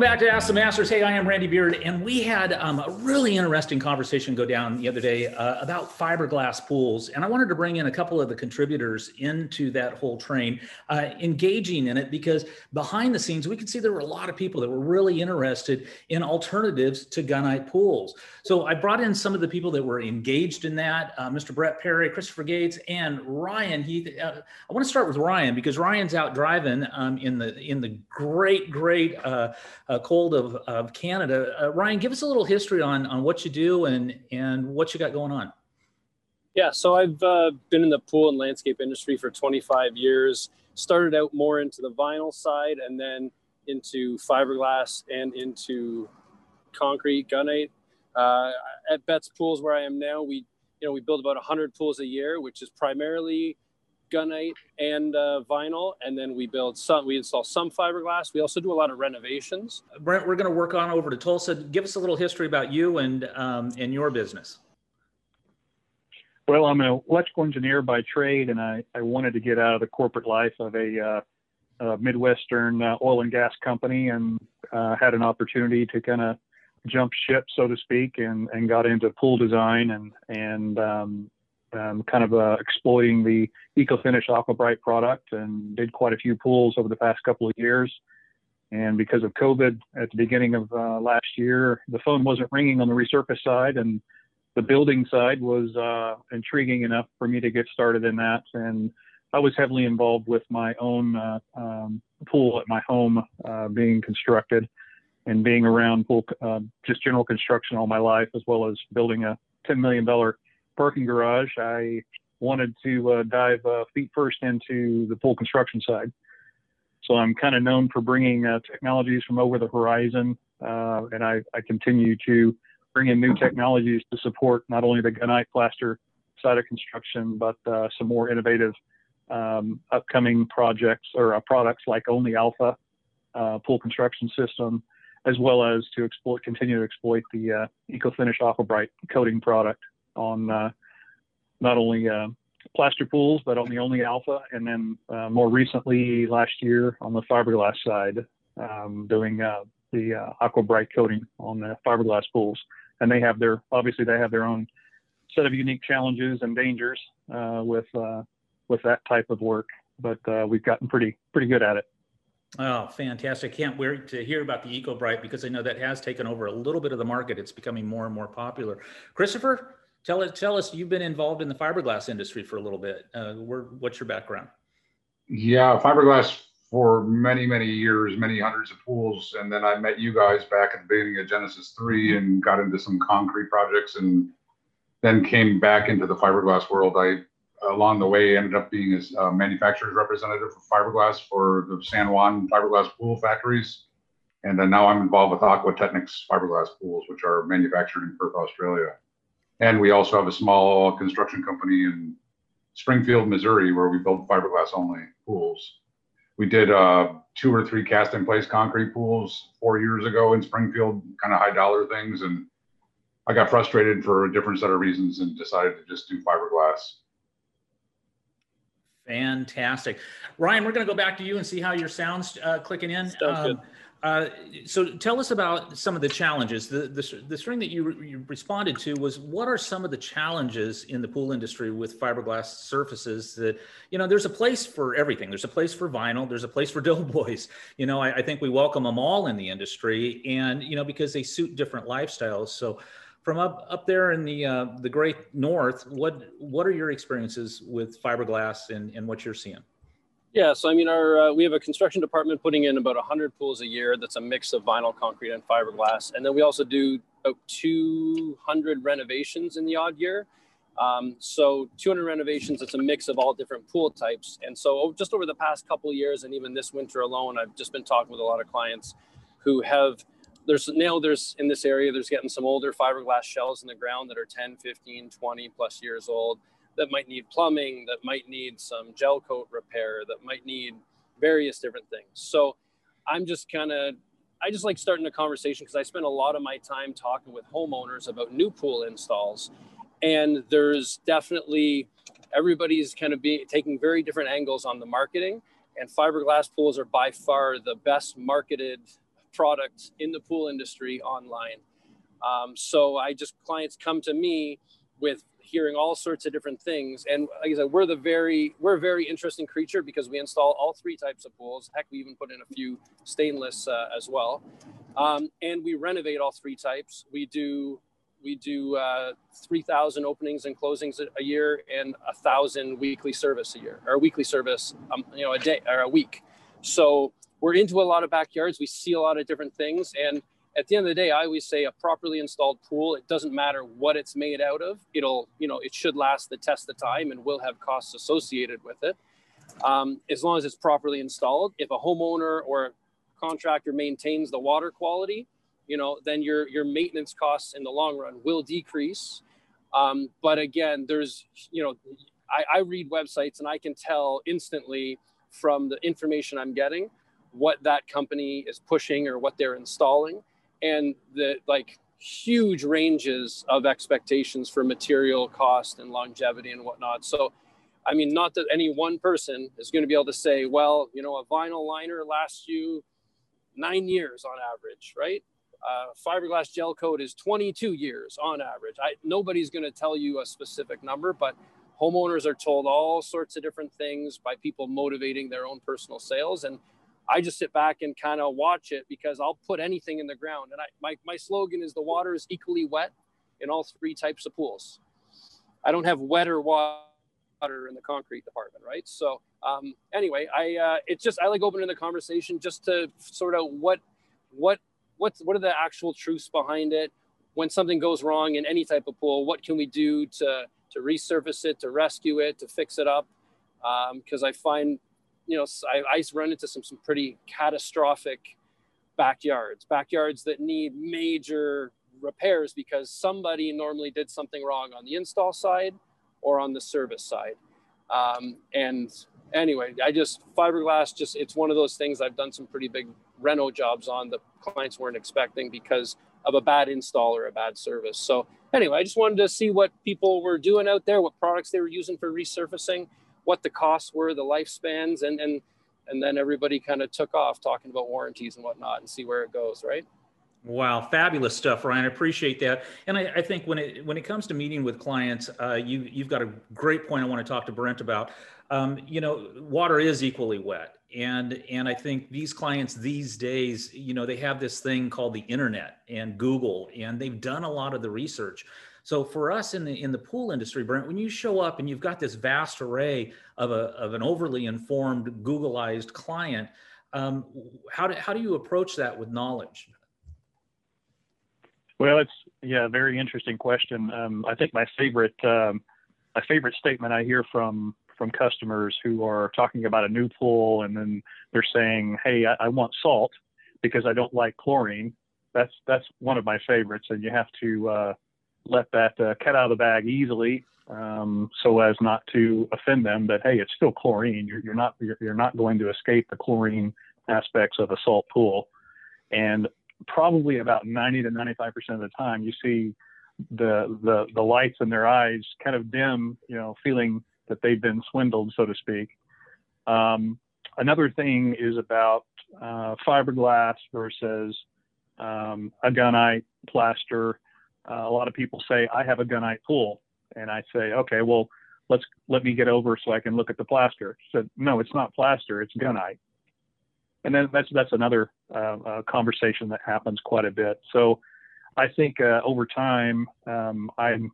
Welcome back to Ask the Masters. Hey, I am Randy Beard, and we had um, a really interesting conversation go down the other day uh, about fiberglass pools. And I wanted to bring in a couple of the contributors into that whole train, uh, engaging in it because behind the scenes, we could see there were a lot of people that were really interested in alternatives to gunite pools. So I brought in some of the people that were engaged in that uh, Mr. Brent Perry, Christopher Gates, and Ryan Heath. Uh, I want to start with Ryan because Ryan's out driving um, in the in the great, great uh, uh, cold of, of Canada. Uh, Ryan, give us a little history on, on what you do and, and what you got going on. Yeah, so I've uh, been in the pool and landscape industry for 25 years. Started out more into the vinyl side and then into fiberglass and into concrete gunite. Uh, at Betts Pools, where I am now, we you know we build about 100 pools a year, which is primarily gunite and uh, vinyl, and then we build some. We install some fiberglass. We also do a lot of renovations. Brent, we're going to work on over to Tulsa. Give us a little history about you and um, and your business. Well, I'm an electrical engineer by trade, and I, I wanted to get out of the corporate life of a, uh, a Midwestern uh, oil and gas company, and uh, had an opportunity to kind of jump ship, so to speak, and, and got into pool design and and um, um, kind of uh, exploiting the EcoFinish AquaBrite product and did quite a few pools over the past couple of years. And because of COVID at the beginning of uh, last year, the phone wasn't ringing on the resurface side, and the building side was uh, intriguing enough for me to get started in that. And I was heavily involved with my own uh, um, pool at my home uh, being constructed and being around pool, uh, just general construction all my life, as well as building a $10 million parking garage, I wanted to uh, dive uh, feet first into the pool construction side. So I'm kind of known for bringing uh, technologies from over the horizon, uh, and I, I, continue to bring in new technologies to support not only the gunite plaster side of construction, but uh, some more innovative um, upcoming projects or products like Only Alpha pool construction system, as well as to exploit, continue to exploit the EcoFinish AquaBrite coating product on uh, not only uh, plaster pools, but on the Only Alpha, and then uh, more recently last year on the fiberglass side, um, doing uh, the uh, coating on the fiberglass pools. And they have their obviously they have their own set of unique challenges and dangers uh, with with that type of work, but we've gotten pretty pretty good at it. Oh, fantastic. Can't wait to hear about the EcoBrite because I know that has taken over a little bit of the market. It's becoming more and more popular. Christopher, Tell us, tell us, you've been involved in the fiberglass industry for a little bit. Uh, what's your background? Yeah, fiberglass for many, many years, many hundreds of pools. And then I met you guys back at the beginning of Genesis 3 and got into some concrete projects and then came back into the fiberglass world. I, along the way, ended up being a manufacturer's representative for fiberglass for the San Juan fiberglass pool factories. And then now I'm involved with Aquatechnics fiberglass pools, which are manufactured in Perth, Australia. And we also have a small construction company in Springfield, Missouri, where we build fiberglass only pools. We did uh, two or three cast in place concrete pools four years ago in Springfield, kind of high dollar things. And I got frustrated for a different set of reasons and decided to just do fiberglass. Fantastic. Ryan, we're going to go back to you and see how your sound's uh, clicking in. Um. Uh, so tell us about some of the challenges. The, the, the string that you, you responded to was what are some of the challenges in the pool industry with fiberglass surfaces that, you know, there's a place for everything. There's a place for vinyl. There's a place for doughboys. You know, I, I think we welcome them all in the industry and, you know, because they suit different lifestyles. So from up, up there in the, uh, the great North, what, what are your experiences with fiberglass and, and what you're seeing? Yeah, so I mean, our uh, we have a construction department putting in about 100 pools a year. That's a mix of vinyl, concrete, and fiberglass. And then we also do about 200 renovations in the odd year. Um, so 200 renovations. It's a mix of all different pool types. And so just over the past couple years, and even this winter alone, I've just been talking with a lot of clients who have there's now there's in this area there's getting some older fiberglass shells in the ground that are 10 15 20 plus years old that might need plumbing, that might need some gel coat repair, that might need various different things. So I'm just kind of, I just like starting a conversation because I spend a lot of my time talking with homeowners about new pool installs. And there's definitely, everybody's kind of being taking very different angles on the marketing. And fiberglass pools are by far the best marketed product in the pool industry online. Um, so I just clients come to me with hearing all sorts of different things. And like I said, we're the very we're a very interesting creature because we install all three types of pools. Heck, we even put in a few stainless uh, as well, um, and we renovate all three types. We do we do uh, 3,000 openings and closings a year and a thousand weekly service a year or weekly service, um, you know, a day or a week. So we're into a lot of backyards. We see a lot of different things. And at the end of the day, I always say a properly installed pool, it doesn't matter what it's made out of. It'll, you know, it should last the test of time and will have costs associated with it. Um, as long as it's properly installed. If a homeowner or contractor maintains the water quality, you know, then your your maintenance costs in the long run will decrease. Um, but again, there's, you know, I, I read websites and I can tell instantly from the information I'm getting what that company is pushing or what they're installing, and the like huge ranges of expectations for material cost and longevity and whatnot. So I mean, not that any one person is going to be able to say, well, you know, a vinyl liner lasts you nine years on average, right? uh, fiberglass gel coat is 22 years on average. I, nobody's going to tell you a specific number, but homeowners are told all sorts of different things by people motivating their own personal sales. And I just sit back and kind of watch it because I'll put anything in the ground. And I, my, my slogan is the water is equally wet in all three types of pools. I don't have wetter water in the concrete department, right? So um, anyway, I uh, it's just I like opening the conversation just to sort of what what what's what are the actual truths behind it when something goes wrong in any type of pool what can we do to to resurface it to rescue it to fix it up because um, i find you know I, I run into some some pretty catastrophic backyards backyards that need major repairs because somebody normally did something wrong on the install side or on the service side um, and anyway i just fiberglass just it's one of those things i've done some pretty big reno jobs on that clients weren't expecting because of a bad install or a bad service. So anyway, I just wanted to see what people were doing out there, what products they were using for resurfacing, what the costs were, the lifespans, and and and then everybody kind of took off talking about warranties and whatnot and see where it goes, right? Wow, fabulous stuff, Ryan. I appreciate that. And I, I, think when it when it comes to meeting with clients, uh, you you've got a great point I want to talk to Brent about. Um, you know, water is equally wet, and and I think these clients these days, you know, they have this thing called the internet and Google, and they've done a lot of the research. So for us in the in the pool industry, Brent, when you show up and you've got this vast array of a of an overly informed Googleized client, um, how do how do you approach that with knowledge? Well, it's yeah, very interesting question. Um, I think my favorite um, my favorite statement I hear from from customers who are talking about a new pool and then they're saying, "Hey, I, I want salt because I don't like chlorine." That's that's one of my favorites, and you have to uh, let that uh, cut out of the bag easily um, so as not to offend them. That hey, it's still chlorine. You're, you're not you're, you're not going to escape the chlorine aspects of a salt pool. And probably about 90 to 95 percent of the time, you see the the the lights in their eyes kind of dim, you know, feeling that they've been swindled, so to speak. Um, another thing is about uh, fiberglass versus um, a gunite plaster. Uh, a lot of people say I have a gunite pool, and I say, okay, well, let's let me get over so I can look at the plaster. Said, no, it's not plaster, it's gunite and then that's that's another uh, uh, conversation that happens quite a bit. So I think uh, over time um, I'm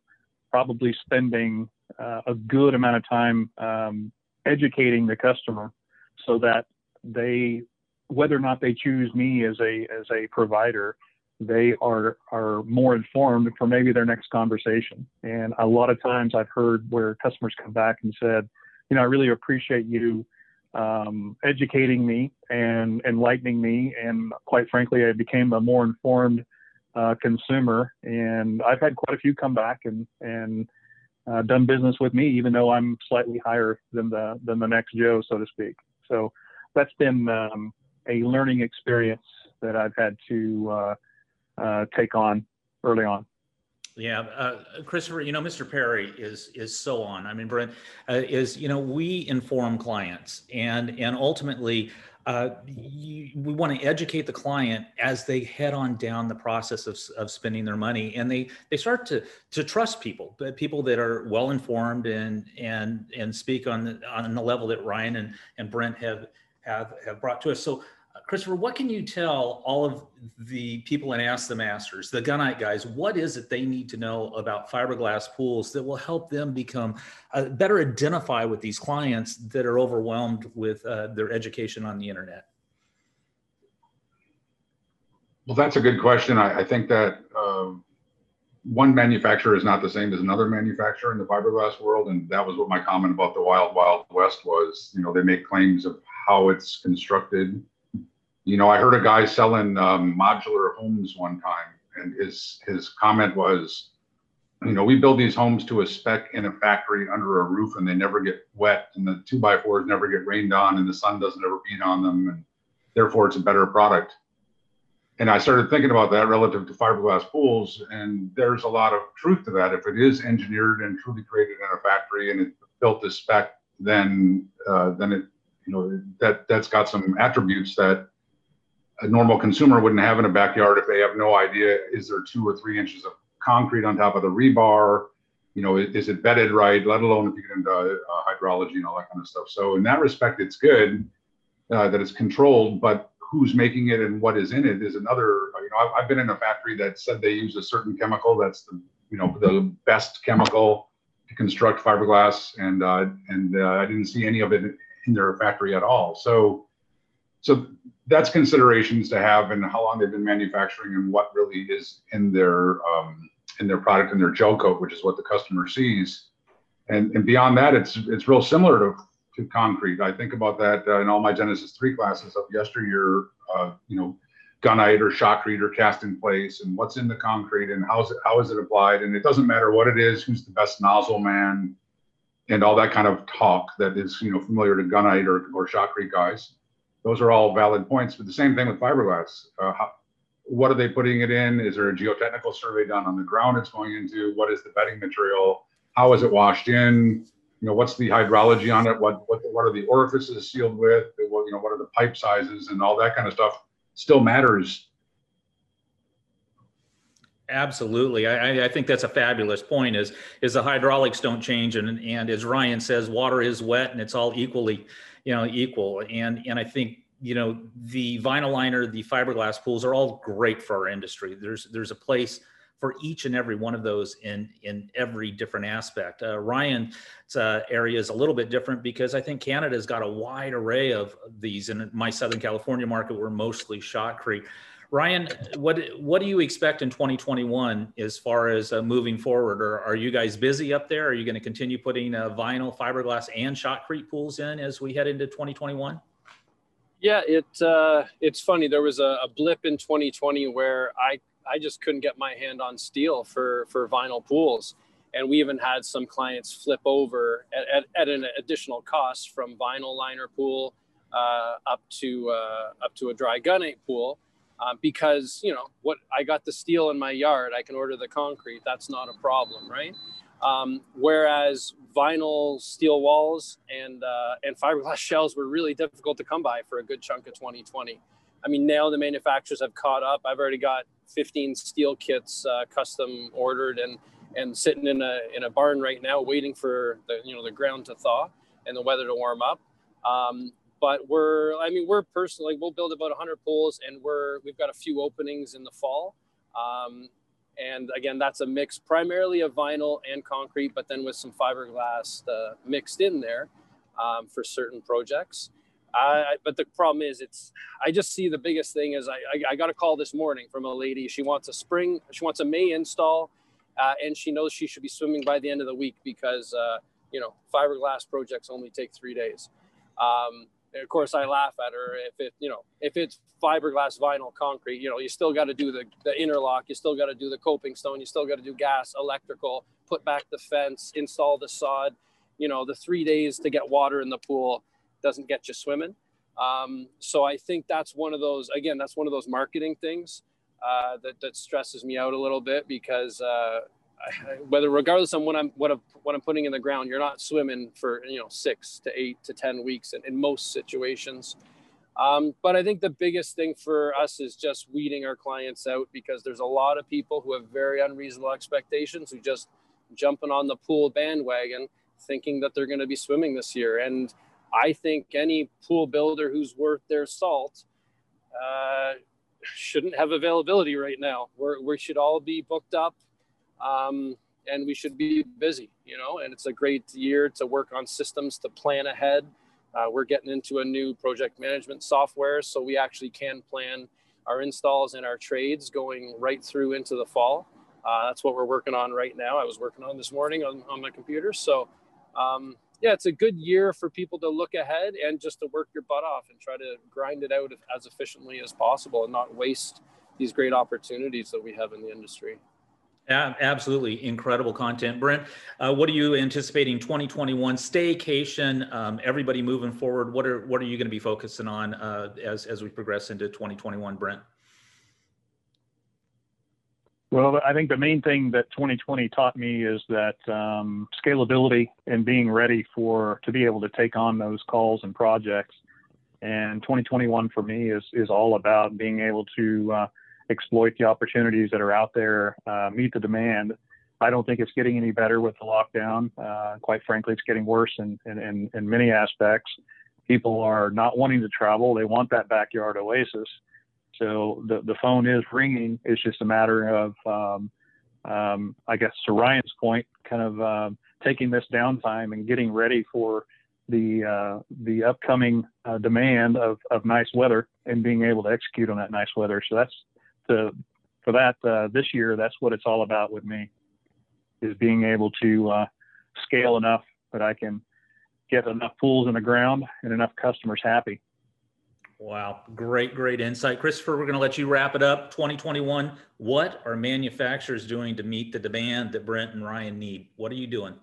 probably spending uh, a good amount of time um, educating the customer so that they whether or not they choose me as a as a provider they are are more informed for maybe their next conversation and a lot of times i've heard where customers come back and said you know i really appreciate you um, educating me and enlightening me. And quite frankly, I became a more informed uh, consumer. And I've had quite a few come back and and uh, done business with me, even though I'm slightly higher than the than the next Joe, so to speak. So that's been um, a learning experience that I've had to uh, uh take on early on. Yeah, uh, Christopher, you know, Mr. Perry is is so on. I mean, Brent uh, is you know we inform clients and and ultimately uh, you, we want to educate the client as they head on down the process of, of spending their money and they they start to to trust people but people that are well informed and and and speak on the on the level that Ryan and and Brent have have have brought to us so Christopher, what can you tell all of the people in Ask the Masters, the Gunite guys, what is it they need to know about fiberglass pools that will help them become uh, better identify with these clients that are overwhelmed with uh, their education on the internet? Well, that's a good question. I, I think that um, one manufacturer is not the same as another manufacturer in the fiberglass world, and that was what my comment about the Wild Wild West was. You know, they make claims of how it's constructed you know, I heard a guy selling um, modular homes one time, and his his comment was, you know, we build these homes to a spec in a factory under a roof, and they never get wet, and the two by fours never get rained on, and the sun doesn't ever beat on them, and therefore it's a better product. And I started thinking about that relative to fiberglass pools, and there's a lot of truth to that. If it is engineered and truly created in a factory and it's built to spec, then uh, then it you know that that's got some attributes that a normal consumer wouldn't have in a backyard if they have no idea is there two or three inches of concrete on top of the rebar? You know is it bedded right let alone if you get into uh, hydrology and all that kind of stuff. So in that respect it's good uh, that it's controlled but who's making it and what is in it is another you know I've, I've been in a factory that said they use a certain chemical that's the you know the best chemical to construct fiberglass and uh, and uh, I didn't see any of it in their factory at all. So so that's considerations to have and how long they've been manufacturing and what really is in their um, in their product and their gel coat, which is what the customer sees. And, and beyond that, it's it's real similar to, to concrete. I think about that uh, in all my Genesis three classes of yesteryear. Uh, you know, gunite or shotcrete or cast in place, and what's in the concrete and how's it how is it applied. And it doesn't matter what it is, who's the best nozzle man, and all that kind of talk that is you know familiar to gunite or or shotcrete guys those are all valid points. But the same thing with fiberglass. Uh, how, what are they putting it in? Is there a geotechnical survey done on the ground it's going into? What is the bedding material? How is it washed in? You know, what's the hydrology on it? What what what are the orifices sealed with? What you know, what are the pipe sizes and all that kind of stuff? Still matters. Absolutely, I, I think that's a fabulous point. Is is the hydraulics don't change, and and as Ryan says, water is wet, and it's all equally you know equal. And and i think you know the vinyl liner the fiberglass pools are all great for our industry. There's there's a place for each and every one of those in in every different aspect. Uh, ryan's uh, area is a little bit different because i think canada's got a wide array of these in my southern california market we're mostly shotcrete Ryan, what what do you expect in 2021 as far as uh, moving forward? Or are you guys busy up there? Are you going to continue putting uh, vinyl, fiberglass, and shotcrete pools in as we head into 2021? Yeah, it uh, it's funny. There was a, a, blip in 2020 where I I just couldn't get my hand on steel for for vinyl pools, and we even had some clients flip over at, at, at an additional cost from vinyl liner pool uh, up to uh, up to a dry gunite pool um, because you know what I got the steel in my yard, I can order the concrete. That's not a problem, right? Um, whereas vinyl steel walls and uh, and fiberglass shells were really difficult to come by for a good chunk of 2020. I mean, now the manufacturers have caught up. I've already got 15 steel kits uh, custom ordered and and sitting in a in a barn right now, waiting for the you know the ground to thaw and the weather to warm up. Um, but we're i mean we're personally we'll build about 100 pools and we're we've got a few openings in the fall. Um, and again that's a mix primarily of vinyl and concrete but then with some fiberglass uh, mixed in there um, for certain projects. I, but the problem is it's i just see the biggest thing is i, I, I got a call this morning from a lady. She wants a spring she wants a may install uh, and she knows she should be swimming by the end of the week because uh, you know fiberglass projects only take three days. Um, of course I laugh at her if it, you know, if it's fiberglass vinyl concrete, you know, you still got to do the, the interlock, you still got to do the coping stone, you still got to do gas, electrical, put back the fence, install the sod, you know, the three days to get water in the pool doesn't get you swimming. Um, so I think that's one of those, again, that's one of those marketing things uh, that, that stresses me out a little bit because, uh, whether regardless of what I'm what I'm what I'm putting in the ground, you're not swimming for you know six to eight to ten weeks in, in most situations. Um, but I think the biggest thing for us is just weeding our clients out because there's a lot of people who have very unreasonable expectations who just jumping on the pool bandwagon thinking that they're going to be swimming this year. And I think any pool builder who's worth their salt uh, shouldn't have availability right now. We're, we should all be booked up um, and we should be busy, you know, and it's a great year to work on systems to plan ahead. Uh, we're getting into a new project management software, so we actually can plan our installs and our trades going right through into the fall. Uh, that's what we're working on right now. I was working on this morning on, on my computer. So, um, yeah, it's a good year for people to look ahead and just to work your butt off and try to grind it out as efficiently as possible and not waste these great opportunities that we have in the industry. Absolutely incredible content, Brent. Uh, what are you anticipating 2021 staycation? Um, everybody moving forward. What are what are you going to be focusing on uh, as as we progress into 2021, Brent? Well, I think the main thing that 2020 taught me is that um, scalability and being ready for to be able to take on those calls and projects. And 2021 for me is is all about being able to uh, exploit the opportunities that are out there, uh, meet the demand. I don't think it's getting any better with the lockdown. Uh, quite frankly, it's getting worse in, in, in, many aspects. People are not wanting to travel. They want that backyard oasis. So the, the phone is ringing. It's just a matter of, um, um, I guess, to Ryan's point, kind of uh, taking this downtime and getting ready for the uh, the upcoming uh, demand of, of nice weather and being able to execute on that nice weather. So that's to for that uh, this year, that's what it's all about with me, is being able to uh, scale enough that I can get enough pools in the ground and enough customers happy. Wow, great, great insight. Christopher, we're going to let you wrap it up. 2021, what are manufacturers doing to meet the demand that Brent and Ryan need? What are you doing?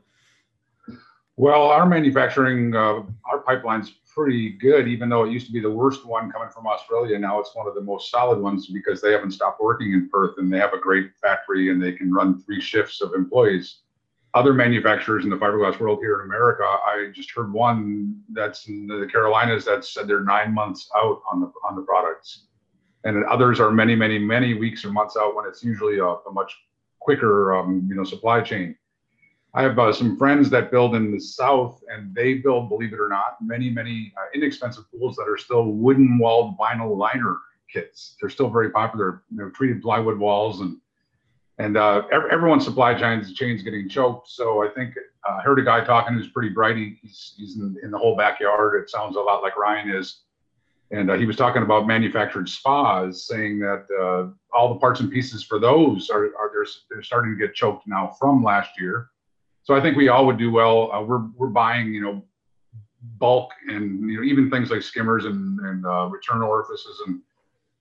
Well, our manufacturing, uh, our pipeline's pretty good, even though it used to be the worst one coming from Australia. Now it's one of the most solid ones because they haven't stopped working in Perth and they have a great factory and they can run three shifts of employees. Other manufacturers in the fiberglass world here in America, I just heard one that's in the Carolinas that said they're nine months out on the on the products, and others are many, many, many weeks or months out when it's usually a, a much quicker, um, you know, supply chain. I have uh, some friends that build in the South, and they build, believe it or not, many, many uh, inexpensive pools that are still wooden walled vinyl liner kits. They're still very popular. They're treated plywood walls, and and uh, everyone's supply chains chains getting choked. So I think uh, I heard a guy talking who's pretty bright. He, he's he's in, in, the whole backyard. It sounds a lot like Ryan is, and uh, he was talking about manufactured spas, saying that uh, all the parts and pieces for those are are they're, they're starting to get choked now from last year so I think we all would do well. Uh, we're we're buying, you know, bulk and you know even things like skimmers and and uh, return orifices and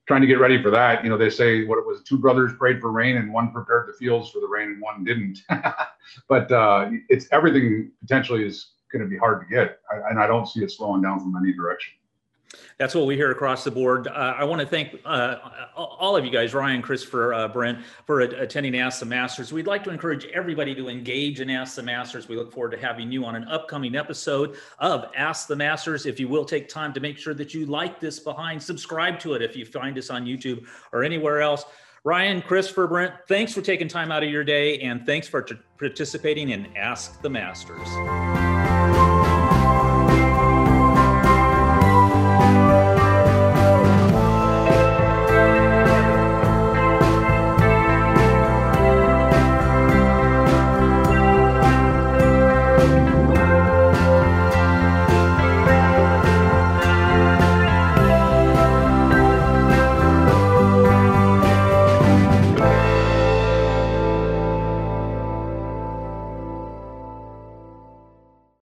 trying to get ready for that. You know, they say what it was: two brothers prayed for rain and one prepared the fields for the rain and one didn't. but uh, it's everything potentially is going to be hard to get, I, and I don't see it slowing down from any direction. That's what we hear across the board. Uh, I want to thank uh, all of you guys, Ryan, Christopher, uh, Brent, for attending Ask the Masters. We'd like to encourage everybody to engage in Ask the Masters. We look forward to having you on an upcoming episode of Ask the Masters. If you will take time to make sure that you like this behind, subscribe to it if you find us on YouTube or anywhere else. Ryan, Christopher, Brent, thanks for taking time out of your day and thanks for t- participating in Ask the Masters.